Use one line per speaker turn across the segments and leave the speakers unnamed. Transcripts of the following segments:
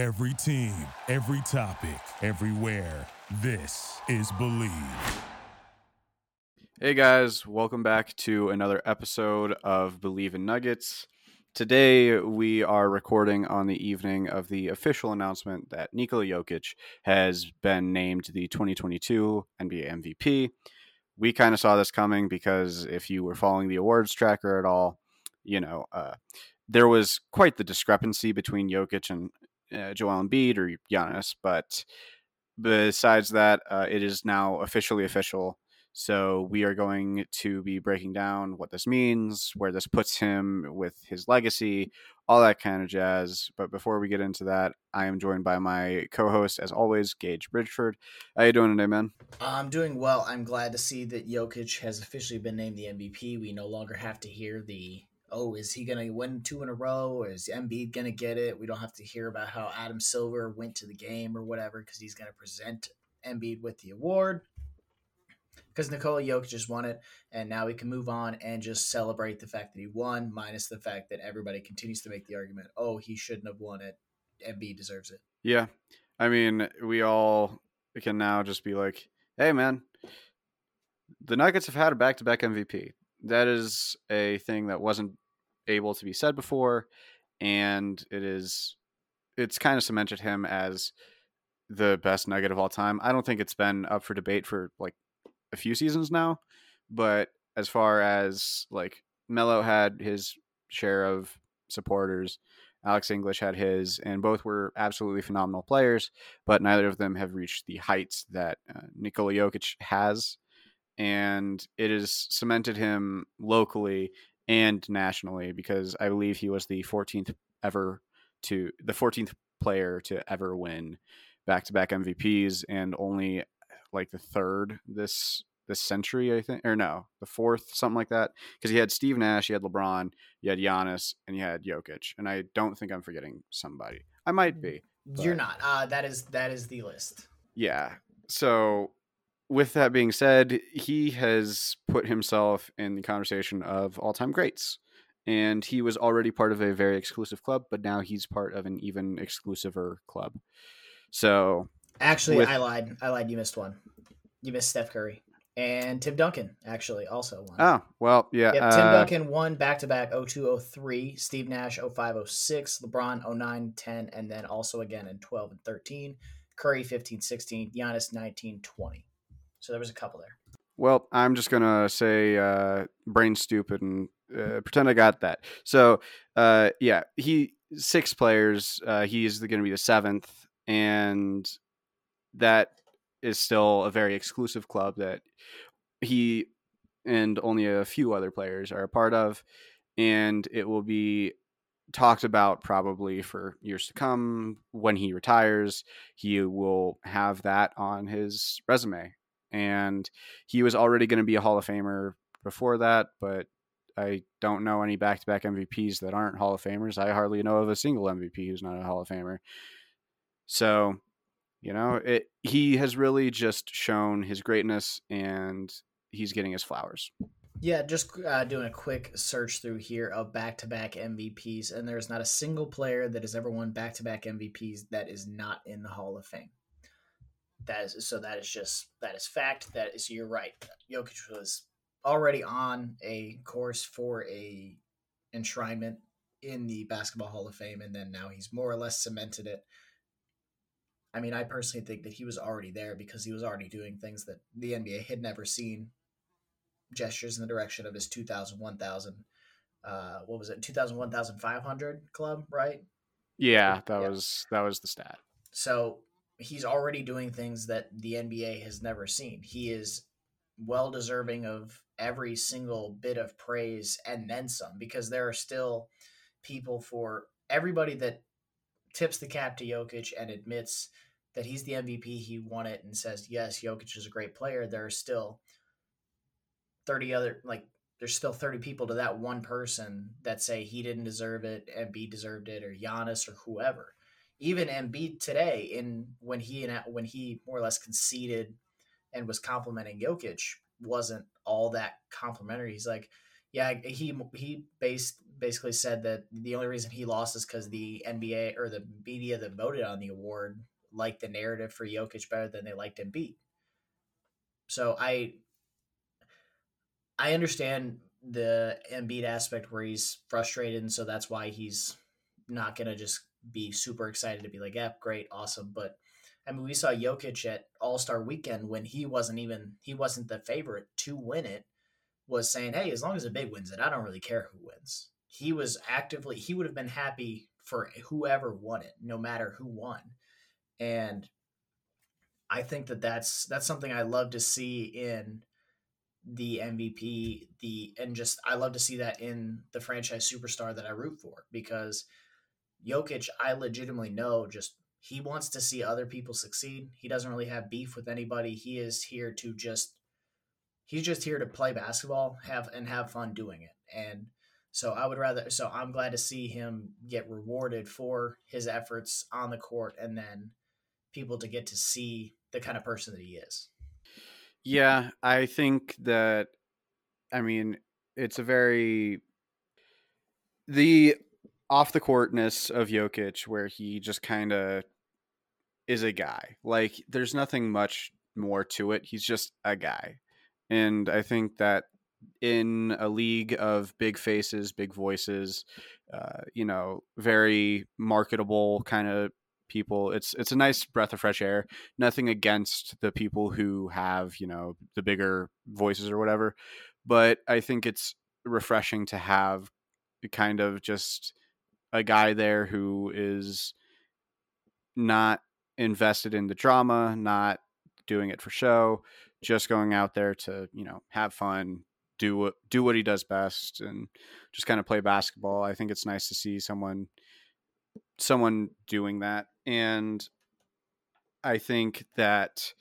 Every team, every topic, everywhere. This is Bleav.
Hey guys, welcome back to another episode of Bleav in Nuggets. Today we are recording on the evening of the official announcement that Nikola Jokic has been named the 2022 NBA MVP. We kind of saw this coming because if you were following the awards tracker at all, you know, uh, there was quite the discrepancy between Jokic and uh, Joel Embiid or Giannis. But besides that, uh, it is now officially official. So we are going to be breaking down what this means, where this puts him with his legacy, all that kind of jazz. But before we get into that, I am joined by my co-host, as always, Gage Bridgeford. How you doing today, man?
I'm doing well. I'm glad to see that Jokic has officially been named the MVP. We no longer have to hear the oh, is he going to win two in a row or is Embiid going to get it? We don't have to hear about how Adam Silver went to the game or whatever because he's going to present Embiid with the award. Because Nikola Jokic just won it, and now we can move on and just celebrate the fact that he won, minus the fact that everybody continues to make the argument, oh, he shouldn't have won it. Embiid deserves it.
Yeah. I mean, we all can now just be like, hey, man, the Nuggets have had a back to back MVP. That is a thing that wasn't able to be said before, and it is it's kind of cemented him as the best nugget of all time. I don't think it's been up for debate for like a few seasons now, but as far as like Melo had his share of supporters, Alex English had his, and both were absolutely phenomenal players, but neither of them have reached the heights that uh, Nikola Jokic has. And it has cemented him locally and nationally because I believe he was the 14th ever to the 14th player to ever win back-to-back MVPs and only like the third this this century I think or no the fourth something like that because he had Steve Nash you had LeBron you had Giannis and you had Jokic and I don't think I'm forgetting somebody. I might be
you're not. Uh, that is that is the list.
Yeah. So with that being said, he has put himself in the conversation of all time greats. And he was already part of a very exclusive club, but now he's part of an even exclusiver club. So
actually, with... I lied. I lied. You missed one. You missed Steph Curry and Tim Duncan. Actually, also won.
Oh well, yeah.
Yep, Tim uh... Duncan won back to back 0203, Steve Nash 0506, LeBron 09 10, and then also again in 12 and 13. Curry 15 16, Giannis 19 20. So there was a couple there.
Well, I'm just gonna say uh, brain stupid and uh, pretend I got that. So uh, yeah, he six players. Uh, he's going to be the seventh, and that is still a very exclusive club that he and only a few other players are a part of, and it will be talked about probably for years to come. When he retires, he will have that on his resume and he was already going to be a Hall of Famer before that, but I don't know any back to back MVPs that aren't Hall of Famers. I hardly know of a single MVP who's not a Hall of Famer. So, you know, it, he has really just shown his greatness and he's getting his flowers.
Yeah, just uh, doing a quick search through here of back to back MVPs, and there's not a single player that has ever won back to back MVPs that is not in the Hall of Fame. That is so. That is just that is fact. That is you're right. Jokic was already on a course for a enshrinement in the Basketball Hall of Fame, and then now he's more or less cemented it. I mean, I personally think that he was already there because he was already doing things that the NBA had never seen. Gestures in the direction of his 2000, 1000, uh, what was it, 2000, 1500 club, right?
Yeah, that yeah. was that was the stat.
So he's already doing things that the NBA has never seen. He is well deserving of every single bit of praise and then some because there are still people for everybody that tips the cap to Jokic and admits that he's the MVP, he won it and says, "Yes, Jokic is a great player." There are still 30 other like there's still 30 people to that one person that say he didn't deserve it, Embiid deserved it, or Giannis or whoever even Embiid today, in when he and when he more or less conceded and was complimenting Jokic, wasn't all that complimentary. He's like, Yeah, he he based basically said that the only reason he lost is because the NBA or the media that voted on the award liked the narrative for Jokic better than they liked Embiid. So I I understand the Embiid aspect where he's frustrated, and so that's why he's not gonna just be super excited to be like, "Yeah, great, awesome." But I mean, we saw Jokic at All Star Weekend when he wasn't even he wasn't the favorite to win it. Was saying, "Hey, as long as a big wins it, I don't really care who wins." He was actively he would have been happy for whoever won it, no matter who won, and I think that that's that's something I love to see in the MVP, the and just I love to see that in the franchise superstar that I root for because Jokic, I legitimately know just he wants to see other people succeed. He doesn't really have beef with anybody. He is here to just he's just here to play basketball, have and have fun doing it. And so I would rather so I'm glad to see him get rewarded for his efforts on the court and then people to get to see the kind of person that he is.
Yeah, I think that I mean, it's a very the off the courtness of Jokic where he just kind of is a guy. Like there's nothing much more to it. He's just a guy. And I think that in a league of big faces, big voices, uh, you know, very marketable kind of people. It's it's a nice breath of fresh air. Nothing against the people who have you know the bigger voices or whatever, but I think it's refreshing to have kind of just a guy there who is not invested in the drama, not doing it for show, just going out there to you know have fun, do what do what he does best, and just kind of play basketball. I think it's nice to see someone someone doing that and i think that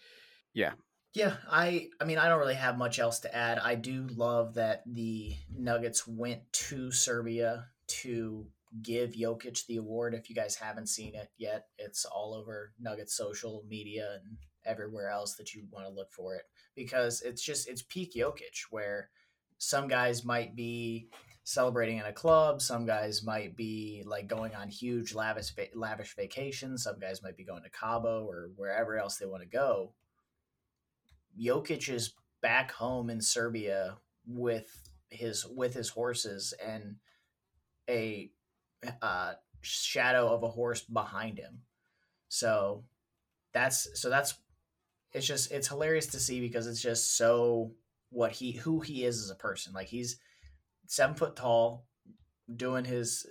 yeah
yeah i i mean i don't really have much else to add i do love that the nuggets went to serbia to give Jokic the award if you guys haven't seen it yet it's all over Nuggets social media and everywhere else that you want to look for it because it's just it's peak Jokic where some guys might be celebrating in a club. Some guys might be like going on huge lavish lavish vacations. Some guys might be going to Cabo or wherever else they want to go. Jokic is back home in Serbia with his with his horses and a uh, shadow of a horse behind him. So that's so that's it's just it's hilarious to see because it's just so what he who he is as a person. Like he's seven foot tall, doing his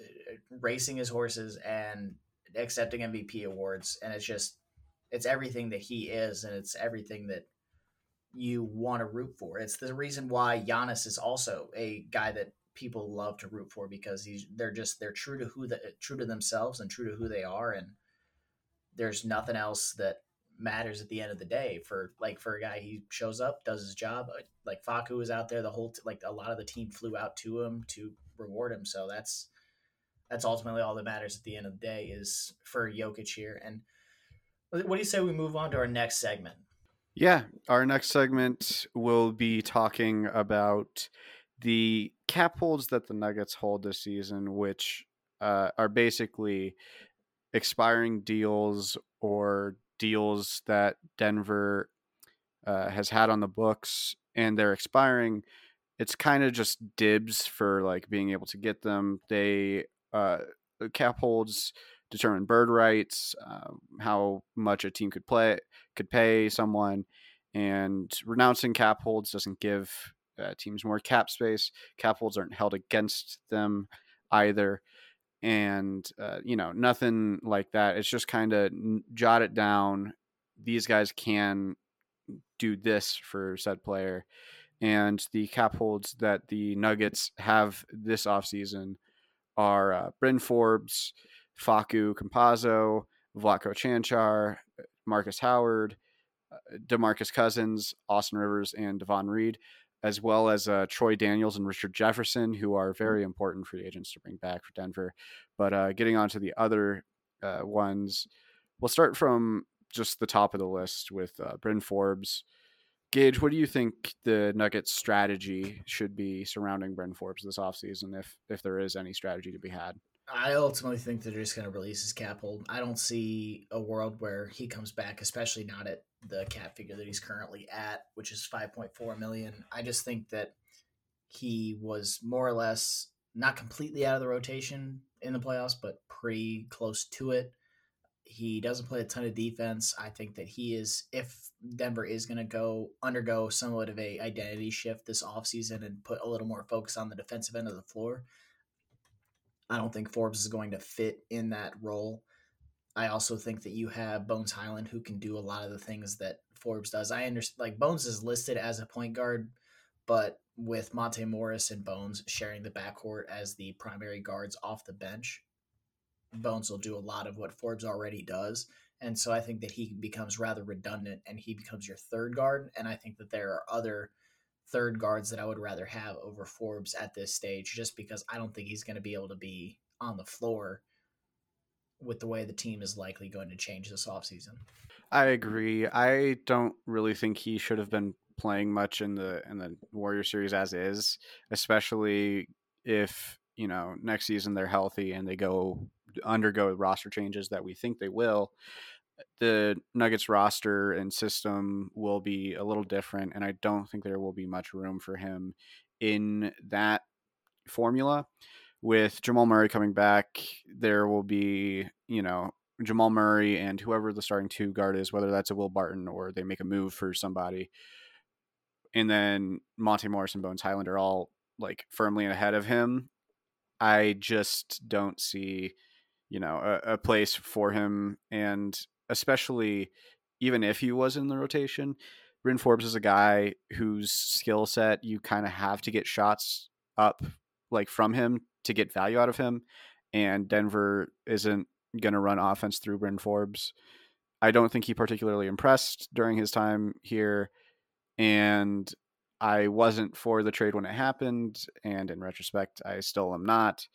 racing his horses and accepting MVP awards, and it's just it's everything that he is, and it's everything that you want to root for. It's the reason why Giannis is also a guy that people love to root for because he's they're just they're true to who the true to themselves and true to who they are, and there's nothing else that matters at the end of the day for like for a guy he shows up does his job uh, like Facu was out there the whole t- like a lot of the team flew out to him to reward him so that's that's ultimately all that matters at the end of the day is for Jokic here and what do you say we move on to our next segment?
Yeah our next segment will be talking about the cap holds that the Nuggets hold this season which uh, are basically expiring deals or deals that Denver uh, has had on the books and they're expiring. It's kind of just dibs for like being able to get them. They uh, cap holds determine bird rights, uh, how much a team could play could pay someone, and renouncing cap holds doesn't give uh, teams more cap space. Cap holds aren't held against them either. And uh, you know nothing like that. It's just kind of jot it down. These guys can do this for said player. And the cap holds that the nuggets have this offseason are uh, Bryn Forbes, Facu Campazzo, Vlatko Cancar, Markus Howard, uh, DeMarcus Cousins, Austin Rivers, and Davon Reed as well as uh, Troy Daniels and Richard Jefferson, who are mm-hmm. very important free agents to bring back for Denver. But uh, getting on to the other uh, ones, we'll start from just the top of the list with uh, Bryn Forbes. Gage, what do you think the Nuggets strategy should be surrounding Bryn Forbes this offseason if if there is any strategy to be had?
I ultimately think they're just going to release his cap hold. I don't see a world where he comes back, especially not at the cap figure that he's currently at, which is 5.4 million. I just think that he was more or less not completely out of the rotation in the playoffs, but pretty close to it. He doesn't play a ton of defense. I think that he is, if Denver is going to go undergo somewhat of a identity shift this offseason and put a little more focus on the defensive end of the floor, I don't think Forbes is going to fit in that role. I also think that you have Bones Hyland who can do a lot of the things that Forbes does. I understand like Bones is listed as a point guard, but with Monte Morris and Bones sharing the backcourt as the primary guards off the bench, Bones will do a lot of what Forbes already does. And so I think that he becomes rather redundant and he becomes your third guard. And I think that there are other third guards that I would rather have over Forbes at this stage, just because I don't think he's going to be able to be on the floor with the way the team is likely going to change this offseason.
I agree. I don't really think he should have been playing much in the in the Warrior series as is, especially if, you know, next season they're healthy and they go undergo roster changes that we think they will the Nuggets roster and system will be a little different, and I don't think there will be much room for him in that formula. With Jamal Murray coming back, there will be, you know, Jamal Murray and whoever the starting two guard is, whether that's a Will Barton or they make a move for somebody. And then Monte Morris and Bones Hyland are all like firmly ahead of him. I just don't see, you know, a, a place for him. And especially even if he was in the rotation. Bryn Forbes is a guy whose skill set you kind of have to get shots up like from him to get value out of him. And Denver isn't going to run offense through Bryn Forbes. I don't think he particularly impressed during his time here. And I wasn't for the trade when it happened. And in retrospect, I still am not.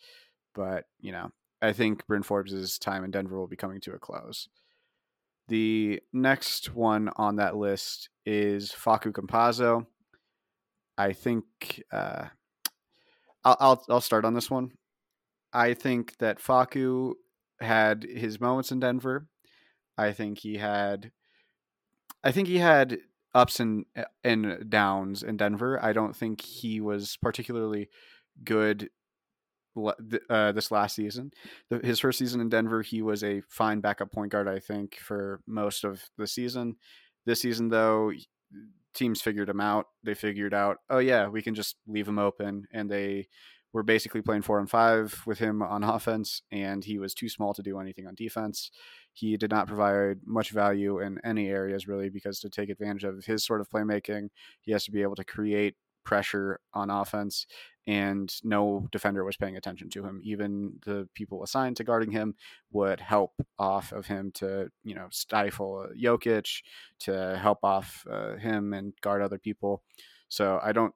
But, you know, I think Bryn Forbes' time in Denver will be coming to a close. The next one on that list is Facu Campazzo. I think uh, I'll, I'll, I'll start on this one. I think that Facu had his moments in Denver. I think he had I think he had ups and and downs in Denver. I don't think he was particularly good uh, this last season. His first season in Denver, he was a fine backup point guard, I think, for most of the season. This season, though, teams figured him out. They figured out, oh yeah, we can just leave him open, and they were basically playing four and five with him on offense, and he was too small to do anything on defense. He did not provide much value in any areas really, because to take advantage of his sort of playmaking, he has to be able to create pressure on offense and no defender was paying attention to him. Even the people assigned to guarding him would help off of him to, you know, stifle Jokic, to help off uh, him and guard other people. So I don't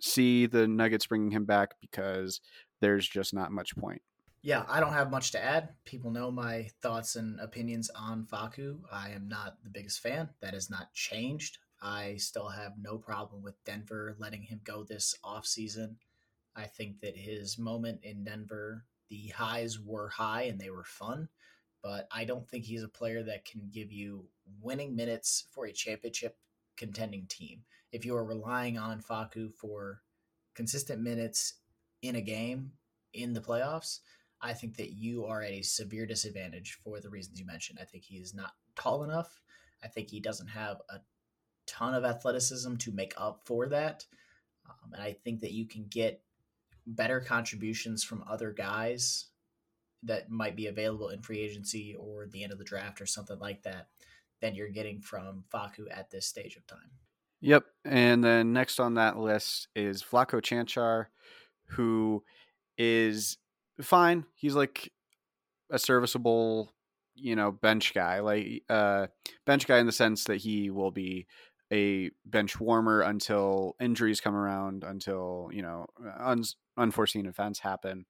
see the Nuggets bringing him back because there's just not much point.
Yeah, I don't have much to add. People know my thoughts and opinions on Facu. I am not the biggest fan. That has not changed. I still have no problem with Denver letting him go this offseason. I think that his moment in Denver, the highs were high and they were fun, but I don't think he's a player that can give you winning minutes for a championship contending team. If you are relying on Facu for consistent minutes in a game in the playoffs, I think that you are at a severe disadvantage for the reasons you mentioned. I think he is not tall enough. I think he doesn't have a ton of athleticism to make up for that. Um, and I think that you can get better contributions from other guys that might be available in free agency or the end of the draft or something like that than you're getting from Facu at this stage of time.
Yep. And then next on that list is Vlatko Cancar, who is fine. He's like a serviceable, you know, bench guy. Like uh bench guy in the sense that he will be a bench warmer until injuries come around, until you know uh, un- unforeseen events happen.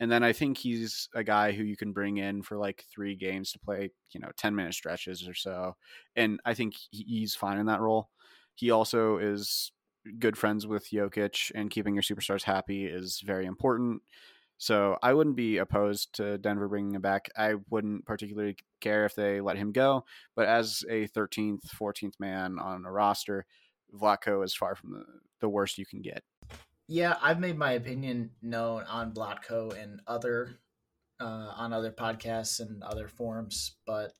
And then I think he's a guy who you can bring in for like three games to play, you know, ten minute stretches or so. And I think he's fine in that role. he also is good friends with Jokic, and keeping your superstars happy is very important. So I wouldn't be opposed to Denver bringing him back. I wouldn't particularly care if they let him go, but as a 13th, 14th man on a roster, Vlatko is far from the, the worst you can get.
Yeah, I've made my opinion known on Vlatko and other uh, on other podcasts and other forums, but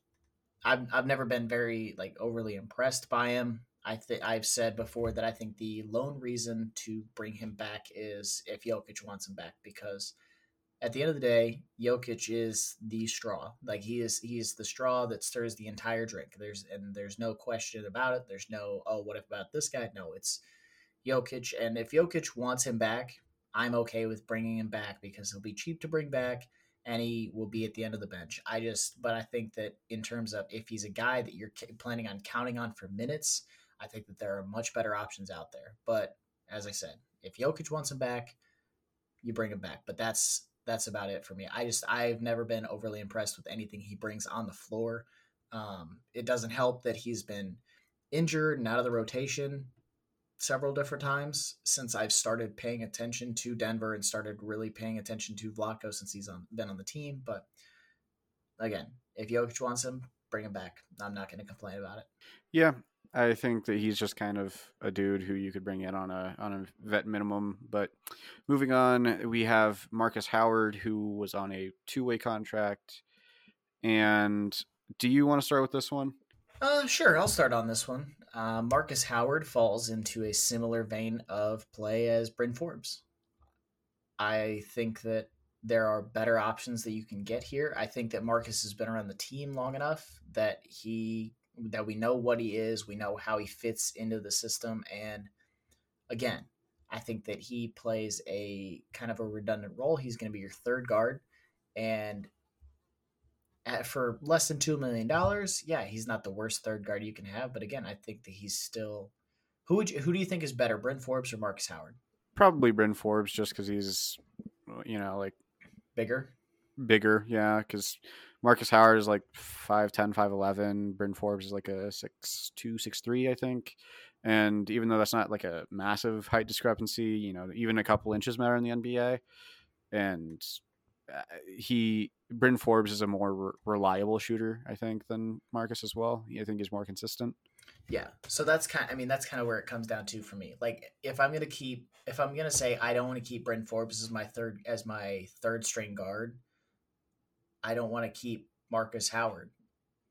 I've I've never been very like overly impressed by him. I think I've said before that I think the lone reason to bring him back is if Jokic wants him back because at the end of the day, Jokic is the straw. Like he is he is the straw that stirs the entire drink. There's and there's no question about it. There's no oh what about this guy? No, it's Jokic and if Jokic wants him back, I'm okay with bringing him back because he'll be cheap to bring back and he will be at the end of the bench. I just but I think that in terms of if he's a guy that you're planning on counting on for minutes, I think that there are much better options out there. But as I said, if Jokic wants him back, you bring him back. But that's that's about it for me. I just I've never been overly impressed with anything he brings on the floor. Um, it doesn't help that he's been injured and out of the rotation several different times since I've started paying attention to Denver and started really paying attention to Vlatko since he's on, been on the team. But again, if Jokic wants him, bring him back. I'm not going to complain about it.
Yeah, I think that he's just kind of a dude who you could bring in on a on a vet minimum. But moving on, we have Markus Howard, who was on a two way contract. And do you want to start with this one?
Uh, sure, I'll start on this one. Uh, Markus Howard falls into a similar vein of play as Bryn Forbes. I think that there are better options that you can get here. I think that Markus has been around the team long enough that he that we know what he is, we know how he fits into the system, and again, I think that he plays a kind of a redundant role. He's going to be your third guard, and at, for less than two million dollars, yeah, he's not the worst third guard you can have. But again, I think that he's still. Who would you, who do you think is better, Bryn Forbes or Markus Howard?
Probably Bryn Forbes, just because he's, you know, like
bigger.
Bigger, yeah, because Markus Howard is like 5'10, 5'11. Bryn Forbes is like a 6'2, 6'3, I think. And even though that's not like a massive height discrepancy, you know, even a couple inches matter in the NBA. And uh, he Bryn Forbes is a more re- reliable shooter, I think, than Markus as well. I think he's more consistent.
Yeah, so that's kind. I mean, that's kind of where it comes down to for me. Like, if I'm gonna keep, if I'm gonna say I don't want to keep Bryn Forbes as my third as my third string guard, I don't want to keep Markus Howard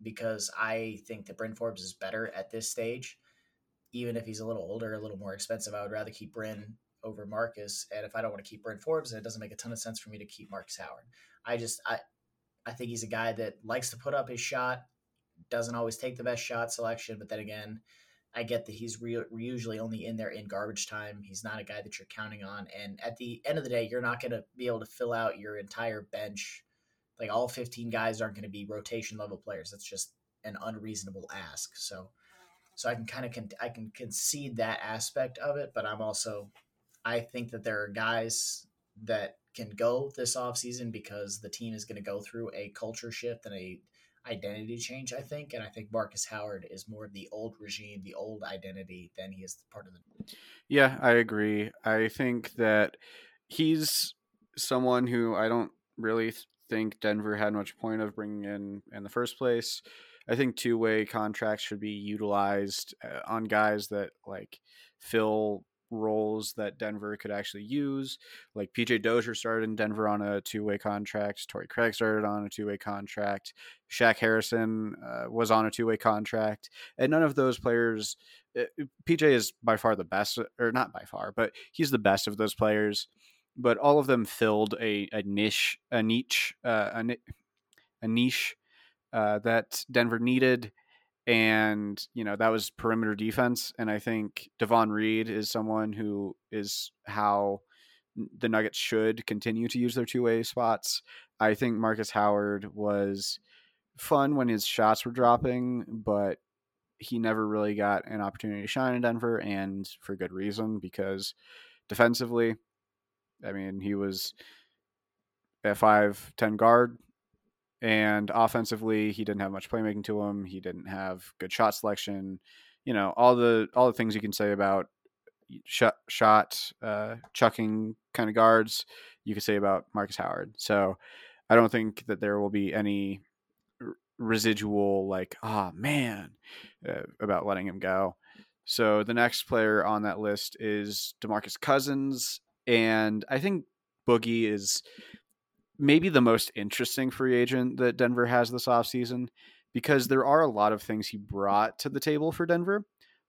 because I think that Bryn Forbes is better at this stage. Even if he's a little older, a little more expensive, I would rather keep Bryn over Markus. And if I don't want to keep Bryn Forbes, then it doesn't make a ton of sense for me to keep Markus Howard. I just I I think he's a guy that likes to put up his shot, doesn't always take the best shot selection, but then again, I get that he's re- usually only in there in garbage time. He's not a guy that you're counting on, and at the end of the day, you're not going to be able to fill out your entire bench. Like all 15 guys aren't going to be rotation level players. That's just an unreasonable ask. So, so I can kind of con- I can concede that aspect of it, but I'm also I think that there are guys that can go this offseason because the team is going to go through a culture shift and a identity change, I think. And I think Markus Howard is more of the old regime, the old identity than he is part of the
Yeah, I agree. I think that he's someone who I don't really think Denver had much point of bringing in in the first place. I think two-way contracts should be utilized uh, on guys that like fill roles that Denver could actually use. Like PJ Dozier started in Denver on a two way contract. Torrey Craig started on a two way contract. Shaq Harrison uh, was on a two way contract. And none of those players, uh, PJ is by far the best, or not by far, but he's the best of those players. But all of them filled a, a niche, a niche, uh, a, a niche uh, that Denver needed and you know that was perimeter defense and i think Davon reed is someone who is how the nuggets should continue to use their two-way spots. I think markus howard was fun when his shots were dropping but he never really got an opportunity to shine in denver and for good reason because defensively i mean he was a 5 10 guard and offensively, he didn't have much playmaking to him. He didn't have good shot selection. you know all the all the things you can say about shot shot uh, chucking kind of guards you could say about Markus Howard. So I don't think that there will be any residual like ah oh, man uh, about letting him go. So the next player on that list is DeMarcus Cousins and I think Boogie is maybe the most interesting free agent that Denver has this offseason because there are a lot of things he brought to the table for Denver,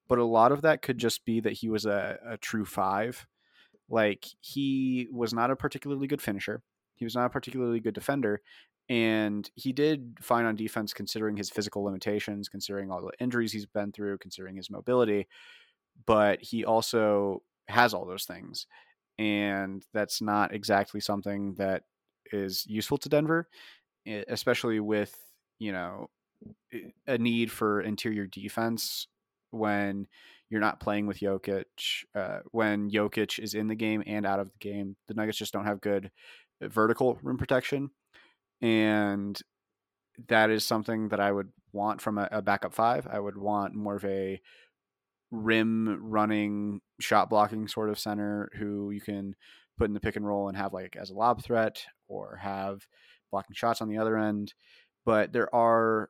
but a lot of that could just be that he was a, a true five. Like he was not a particularly good finisher. He was not a particularly good defender. And he did fine on defense considering his physical limitations, considering all the injuries he's been through, considering his mobility. But he also has all those things. And that's not exactly something that is useful to Denver, especially with, you know, a need for interior defense when you're not playing with Jokic. Uh, when Jokic is in the game and out of the game, the Nuggets just don't have good uh, vertical rim protection, and that is something that I would want from a, a backup five. I would want more of a rim running, shot blocking sort of center who you can put in the pick and roll and have like as a lob threat or have blocking shots on the other end. But there are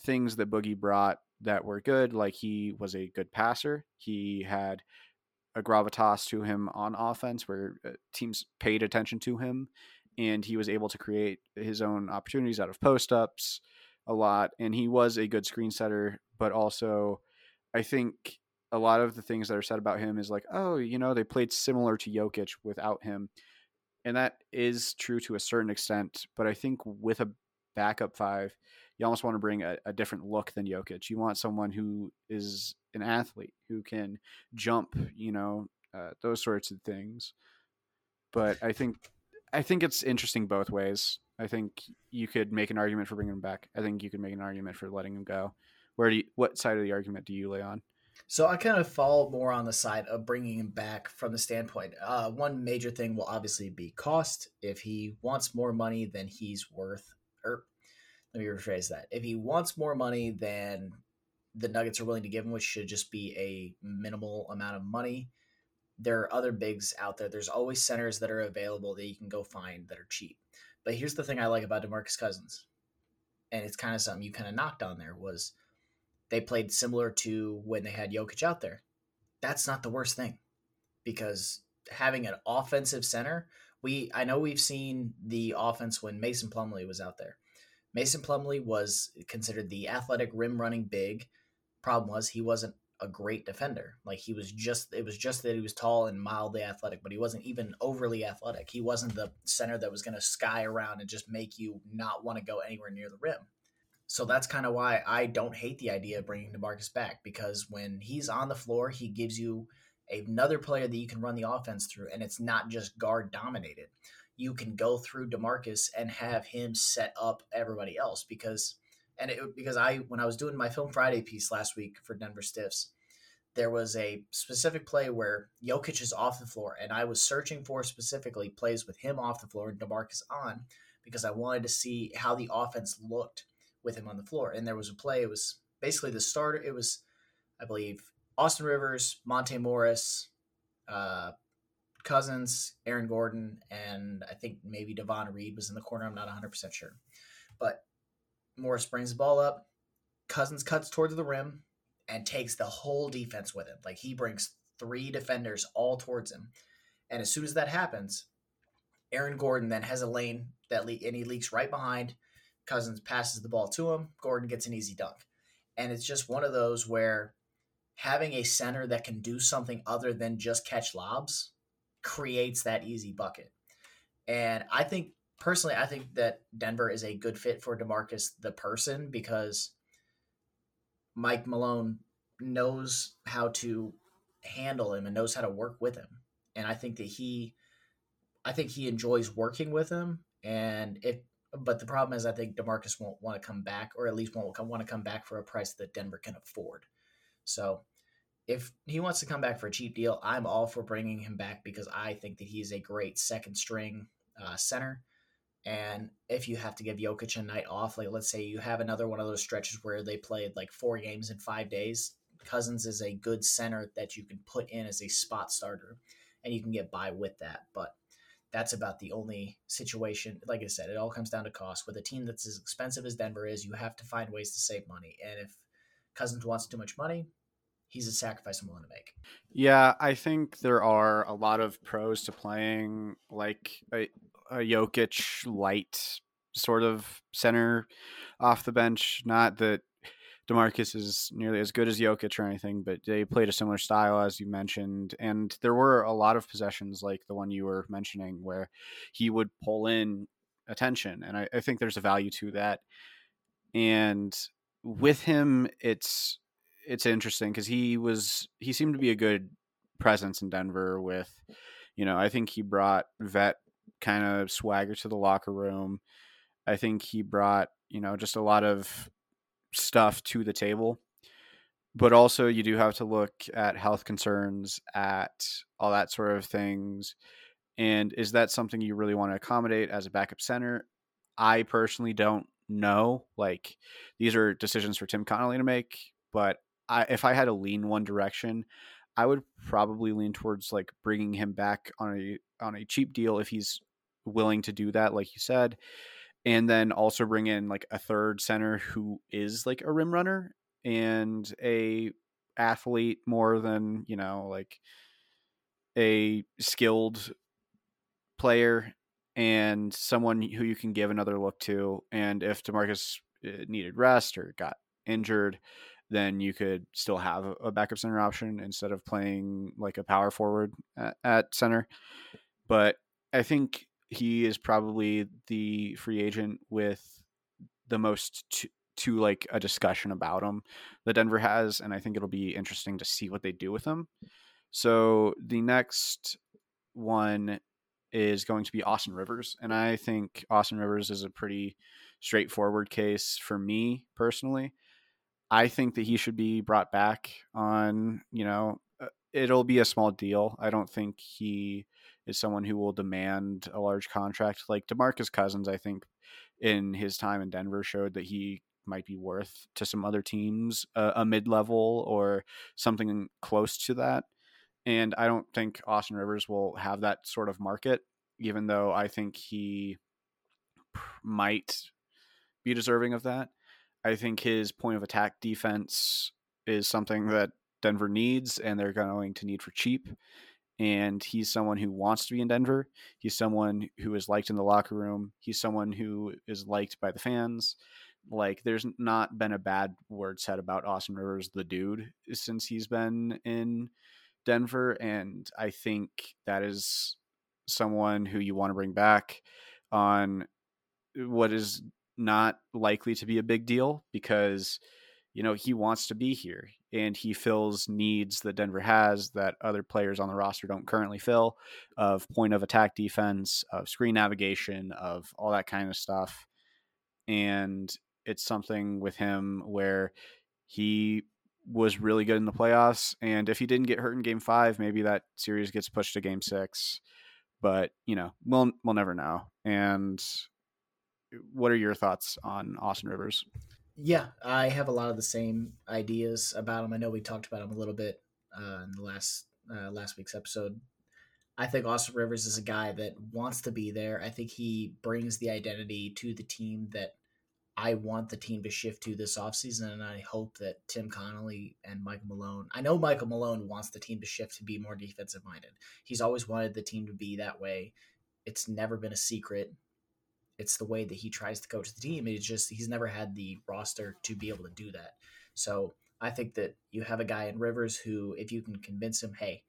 things that Boogie brought that were good. Like he was a good passer. He had a gravitas to him on offense where uh, teams paid attention to him and he was able to create his own opportunities out of post ups a lot. And he was a good screen setter, but also I think a lot of the things that are said about him is like, oh, you know, they played similar to Jokic without him. And that is true to a certain extent. But I think with a backup five, you almost want to bring a, a, different look than Jokic. You want someone who is an athlete who can jump, you know, uh, those sorts of things. But I think I think it's interesting both ways. I think you could make an argument for bringing him back. I think you could make an argument for letting him go. Where do you, what side of the argument do you lay on?
So I kind of fall more on the side of bringing him back from the standpoint. Uh, one major thing will obviously be cost. If he wants more money than he's worth, or let me rephrase that. If he wants more money than the Nuggets are willing to give him, which should just be a minimal amount of money, there are other bigs out there. There's always centers that are available that you can go find that are cheap. But here's the thing I like about DeMarcus Cousins, and it's kind of something you kind of knocked on there was they played similar to when they had Jokic out there. That's not the worst thing because having an offensive center, we I know we've seen the offense when Mason Plumlee was out there. Mason Plumlee was considered the athletic rim running big. Problem was he wasn't a great defender. Like he was just it was just that he was tall and mildly athletic, but he wasn't even overly athletic. He wasn't the center that was going to sky around and just make you not want to go anywhere near the rim. So that's kind of why I don't hate the idea of bringing DeMarcus back because when he's on the floor, he gives you another player that you can run the offense through, and it's not just guard dominated. You can go through Demarcus and have him set up everybody else because and it because I when I was doing my film Friday piece last week for Denver Stiffs, there was a specific play where Jokic is off the floor, and I was searching for specifically plays with him off the floor and Demarcus on because I wanted to see how the offense looked with him on the floor. And there was a play; it was basically the starter. It was, I believe, Austin Rivers, Monte Morris, uh, Cousins, Aaron Gordon, and I think maybe Davon Reed was in the corner. I'm not 100% sure. But Morris brings the ball up. Cousins cuts towards the rim and takes the whole defense with him. Like he brings three defenders all towards him. And as soon as that happens, Aaron Gordon then has a lane that le- and he leaks right behind. Cousins passes the ball to him. Gordon gets an easy dunk. And it's just one of those where having a center that can do something other than just catch lobs creates that easy bucket. And I think personally, I think that Denver is a good fit for Demarcus the person because Mike Malone knows how to handle him and knows how to work with him. And I think that he I think he enjoys working with him and if but the problem is I think DeMarcus won't want to come back or at least won't want to come back for a price that Denver can afford. So if he wants to come back for a cheap deal, I'm all for bringing him back because I think that he's a great second string uh, center. And if you have to give Jokic a night off, like let's say you have another one of those stretches where they played like four games in five days, Cousins is a good center that you can put in as a spot starter, and you can get by with that. But that's about the only situation. Like I said, it all comes down to cost. With a team that's as expensive as Denver is, you have to find ways to save money. And if Cousins wants too much money, he's a sacrifice I'm willing to make.
Yeah, I think there are a lot of pros to playing like a, a Jokic light sort of center off the bench. Not that Demarcus is nearly as good as Jokic or anything, but they played a similar style as you mentioned. And there were a lot of possessions like the one you were mentioning where he would pull in attention. And I, I think there's a value to that. And with him, it's it's interesting because he was he seemed to be a good presence in Denver with, you know, I think he brought vet kind of swagger to the locker room. I think he brought, you know, just a lot of stuff to the table. But also, you do have to look at health concerns, at all that sort of things. And is that something you really want to accommodate as a backup center? I personally don't know. Like, these are decisions for Tim Connolly to make. But I, if I had to lean one direction, I would probably lean towards like bringing him back on a on a cheap deal if he's willing to do that, like you said and then also bring in like a third center who is like a rim runner and a athlete more than you know like a skilled player and someone who you can give another look to and if demarcus uh, needed rest or got injured then you could still have a backup center option instead of playing like a power forward at center. But i think he is probably the free agent with the most to, to like a discussion about him that Denver has, and I think it'll be interesting to see what they do with him. So the next one is going to be Austin Rivers, and I think Austin Rivers is a pretty straightforward case for me personally. I think that he should be brought back on, you know, uh, it'll be a small deal. I don't think he is someone who will demand a large contract. Like Demarcus Cousins, I think in his time in Denver showed that he might be worth to some other teams uh, a mid level or something close to that. And I don't think Austin Rivers will have that sort of market, even though I think he might be deserving of that. I think his point of attack defense is something that Denver needs and they're going to need for cheap and he's someone who wants to be in Denver. He's someone who is liked in the locker room. He's someone who is liked by the fans. Like, there's not been a bad word said about Austin Rivers, the dude, since he's been in Denver. And I think that is someone who you want to bring back on what is not likely to be a big deal because, you know, he wants to be here and he fills needs that Denver has that other players on the roster don't currently fill of point of attack defense, of screen navigation, of all that kind of stuff. And it's something with him where he was really good in the playoffs. And if he didn't get hurt in game five, maybe that series gets pushed to game six. But, you know, we'll we'll never know. And what are your thoughts on Austin Rivers?
Yeah, I have a lot of the same ideas about him. I know we talked about him a little bit uh, in the last uh, last week's episode. I think Austin Rivers is a guy that wants to be there. I think he brings the identity to the team that I want the team to shift to this offseason. And I hope that Tim Connolly and Michael Malone, I know Michael Malone wants the team to shift to be more defensive minded. He's always wanted the team to be that way. It's never been a secret it's the way that he tries to coach the team. It's just he's never had the roster to be able to do that. So I think that you have a guy in Rivers who, if you can convince him, hey,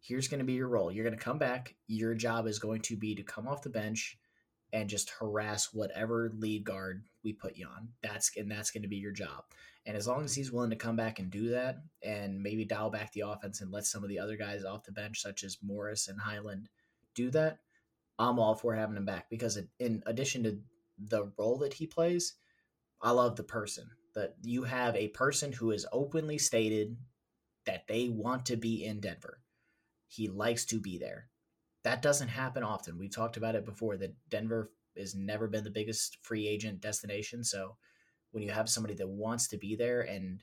here's going to be your role. You're going to come back. Your job is going to be to come off the bench and just harass whatever lead guard we put you on. That's and that's going to be your job. And as long as he's willing to come back and do that, and maybe dial back the offense and let some of the other guys off the bench, such as Morris and Hyland, do that, I'm all for having him back because in addition to the role that he plays, I love the person. That you have a person who has openly stated that they want to be in Denver. He likes to be there. That doesn't happen often. We've talked about it before that Denver has never been the biggest free agent destination. So when you have somebody that wants to be there and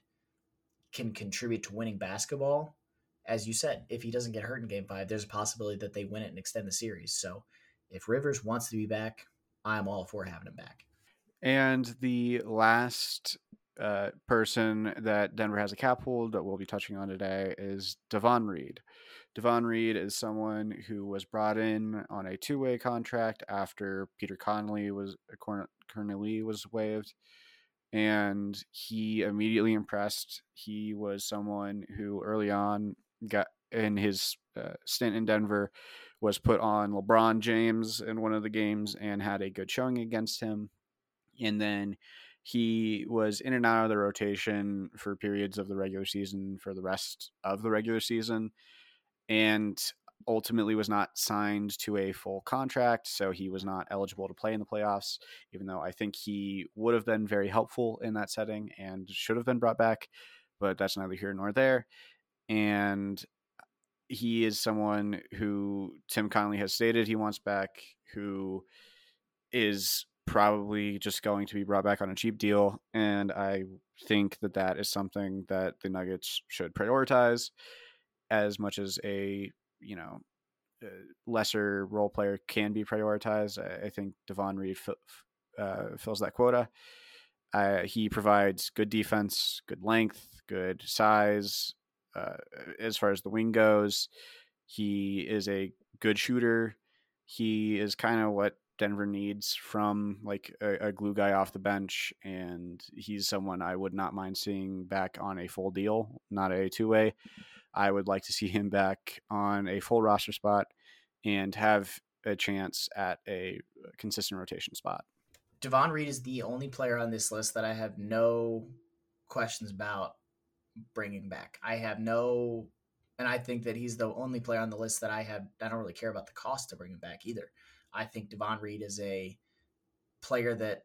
can contribute to winning basketball, as you said, if he doesn't get hurt in game five, there's a possibility that they win it and extend the series. So if Rivers wants to be back, I'm all for having him back.
And the last uh, person that Denver has a cap hold that we'll be touching on today is Davon Reed. Davon Reed is someone who was brought in on a two-way contract after Petr Cornelie was Cornelie was waived, and he immediately impressed. He was someone who early on got in his uh, stint in Denver was put on LeBron James in one of the games and had a good showing against him. And then he was in and out of the rotation for periods of the regular season for the rest of the regular season and ultimately was not signed to a full contract so he was not eligible to play in the playoffs even though i think he would have been very helpful in that setting and should have been brought back but that's neither here nor there and he is someone who Tim Connolly has stated he wants back, who is probably just going to be brought back on a cheap deal. And I think that that is something that the Nuggets should prioritize as much as a, you know, lesser role player can be prioritized. I think Davon Reed uh, fills that quota. Uh, he provides good defense, good length, good size, uh, as far as the wing goes. He is a good shooter. He is kind of what Denver needs from like a, a, glue guy off the bench, and he's someone I would not mind seeing back on a full deal, not a two way. I would like to see him back on a full roster spot and have a chance at a consistent rotation spot.
Davon Reed is the only player on this list that I have no questions about bringing back. I have no, and I think that he's the only player on the list that I have. I don't really care about the cost to bring him back either. I think Davon Reed is a player that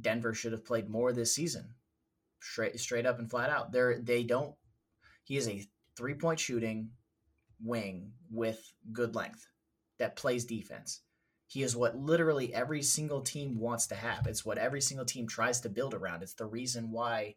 Denver should have played more this season, straight straight up and flat out. They're they don't. He is a three point shooting wing with good length that plays defense. He is what literally every single team wants to have. It's what every single team tries to build around. It's the reason why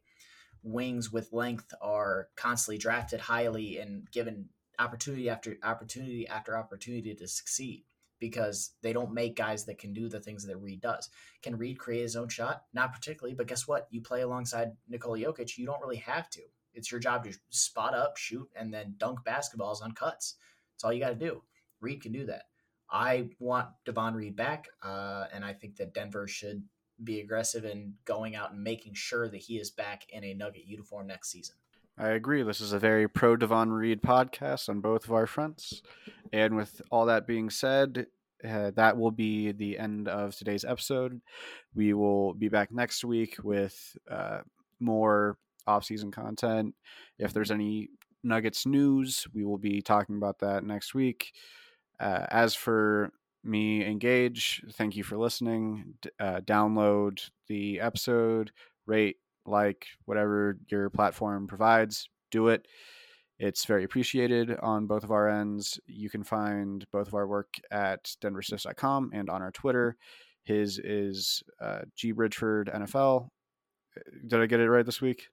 wings with length are constantly drafted highly and given opportunity after opportunity after opportunity to succeed because they don't make guys that can do the things that Reed does. Can Reed create his own shot? Not particularly, but guess what? You play alongside Nikola Jokic, you don't really have to. It's your job to spot up, shoot, and then dunk basketballs on cuts. That's all you got to do. Reed can do that. I want Davon Reed back, uh, and I think that Denver should be aggressive in going out and making sure that he is back in a Nugget uniform next season.
I agree. This is a very pro Davon Reed podcast on both of our fronts. And with all that being said, uh, that will be the end of today's episode. We will be back next week with uh, more off-season content. If there's any Nuggets news, we will be talking about that next week. Uh, as for me and Gage. Thank you for listening. Uh, download the episode, rate, like, whatever your platform provides, do it. It's very appreciated on both of our ends. You can find both of our work at denverstiffs.com and on our Twitter. His is uh, G Bridgeford NFL. Did I get it right this week?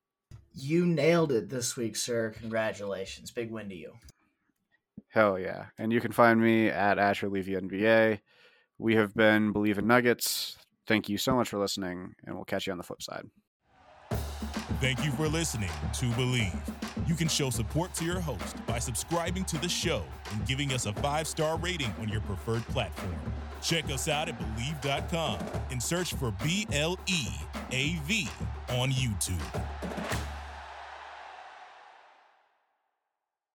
You nailed it this week, sir. Congratulations. Big win to you.
Hell yeah. And you can find me at Asher Levy NBA. We have been Bleav in Nuggets. Thank you so much for listening, and we'll catch you on the flip side.
Thank you for listening to Bleav. You can show support to your host by subscribing to the show and giving us a five star rating on your preferred platform. Check us out at Bleav.com and search for B L E A V on YouTube.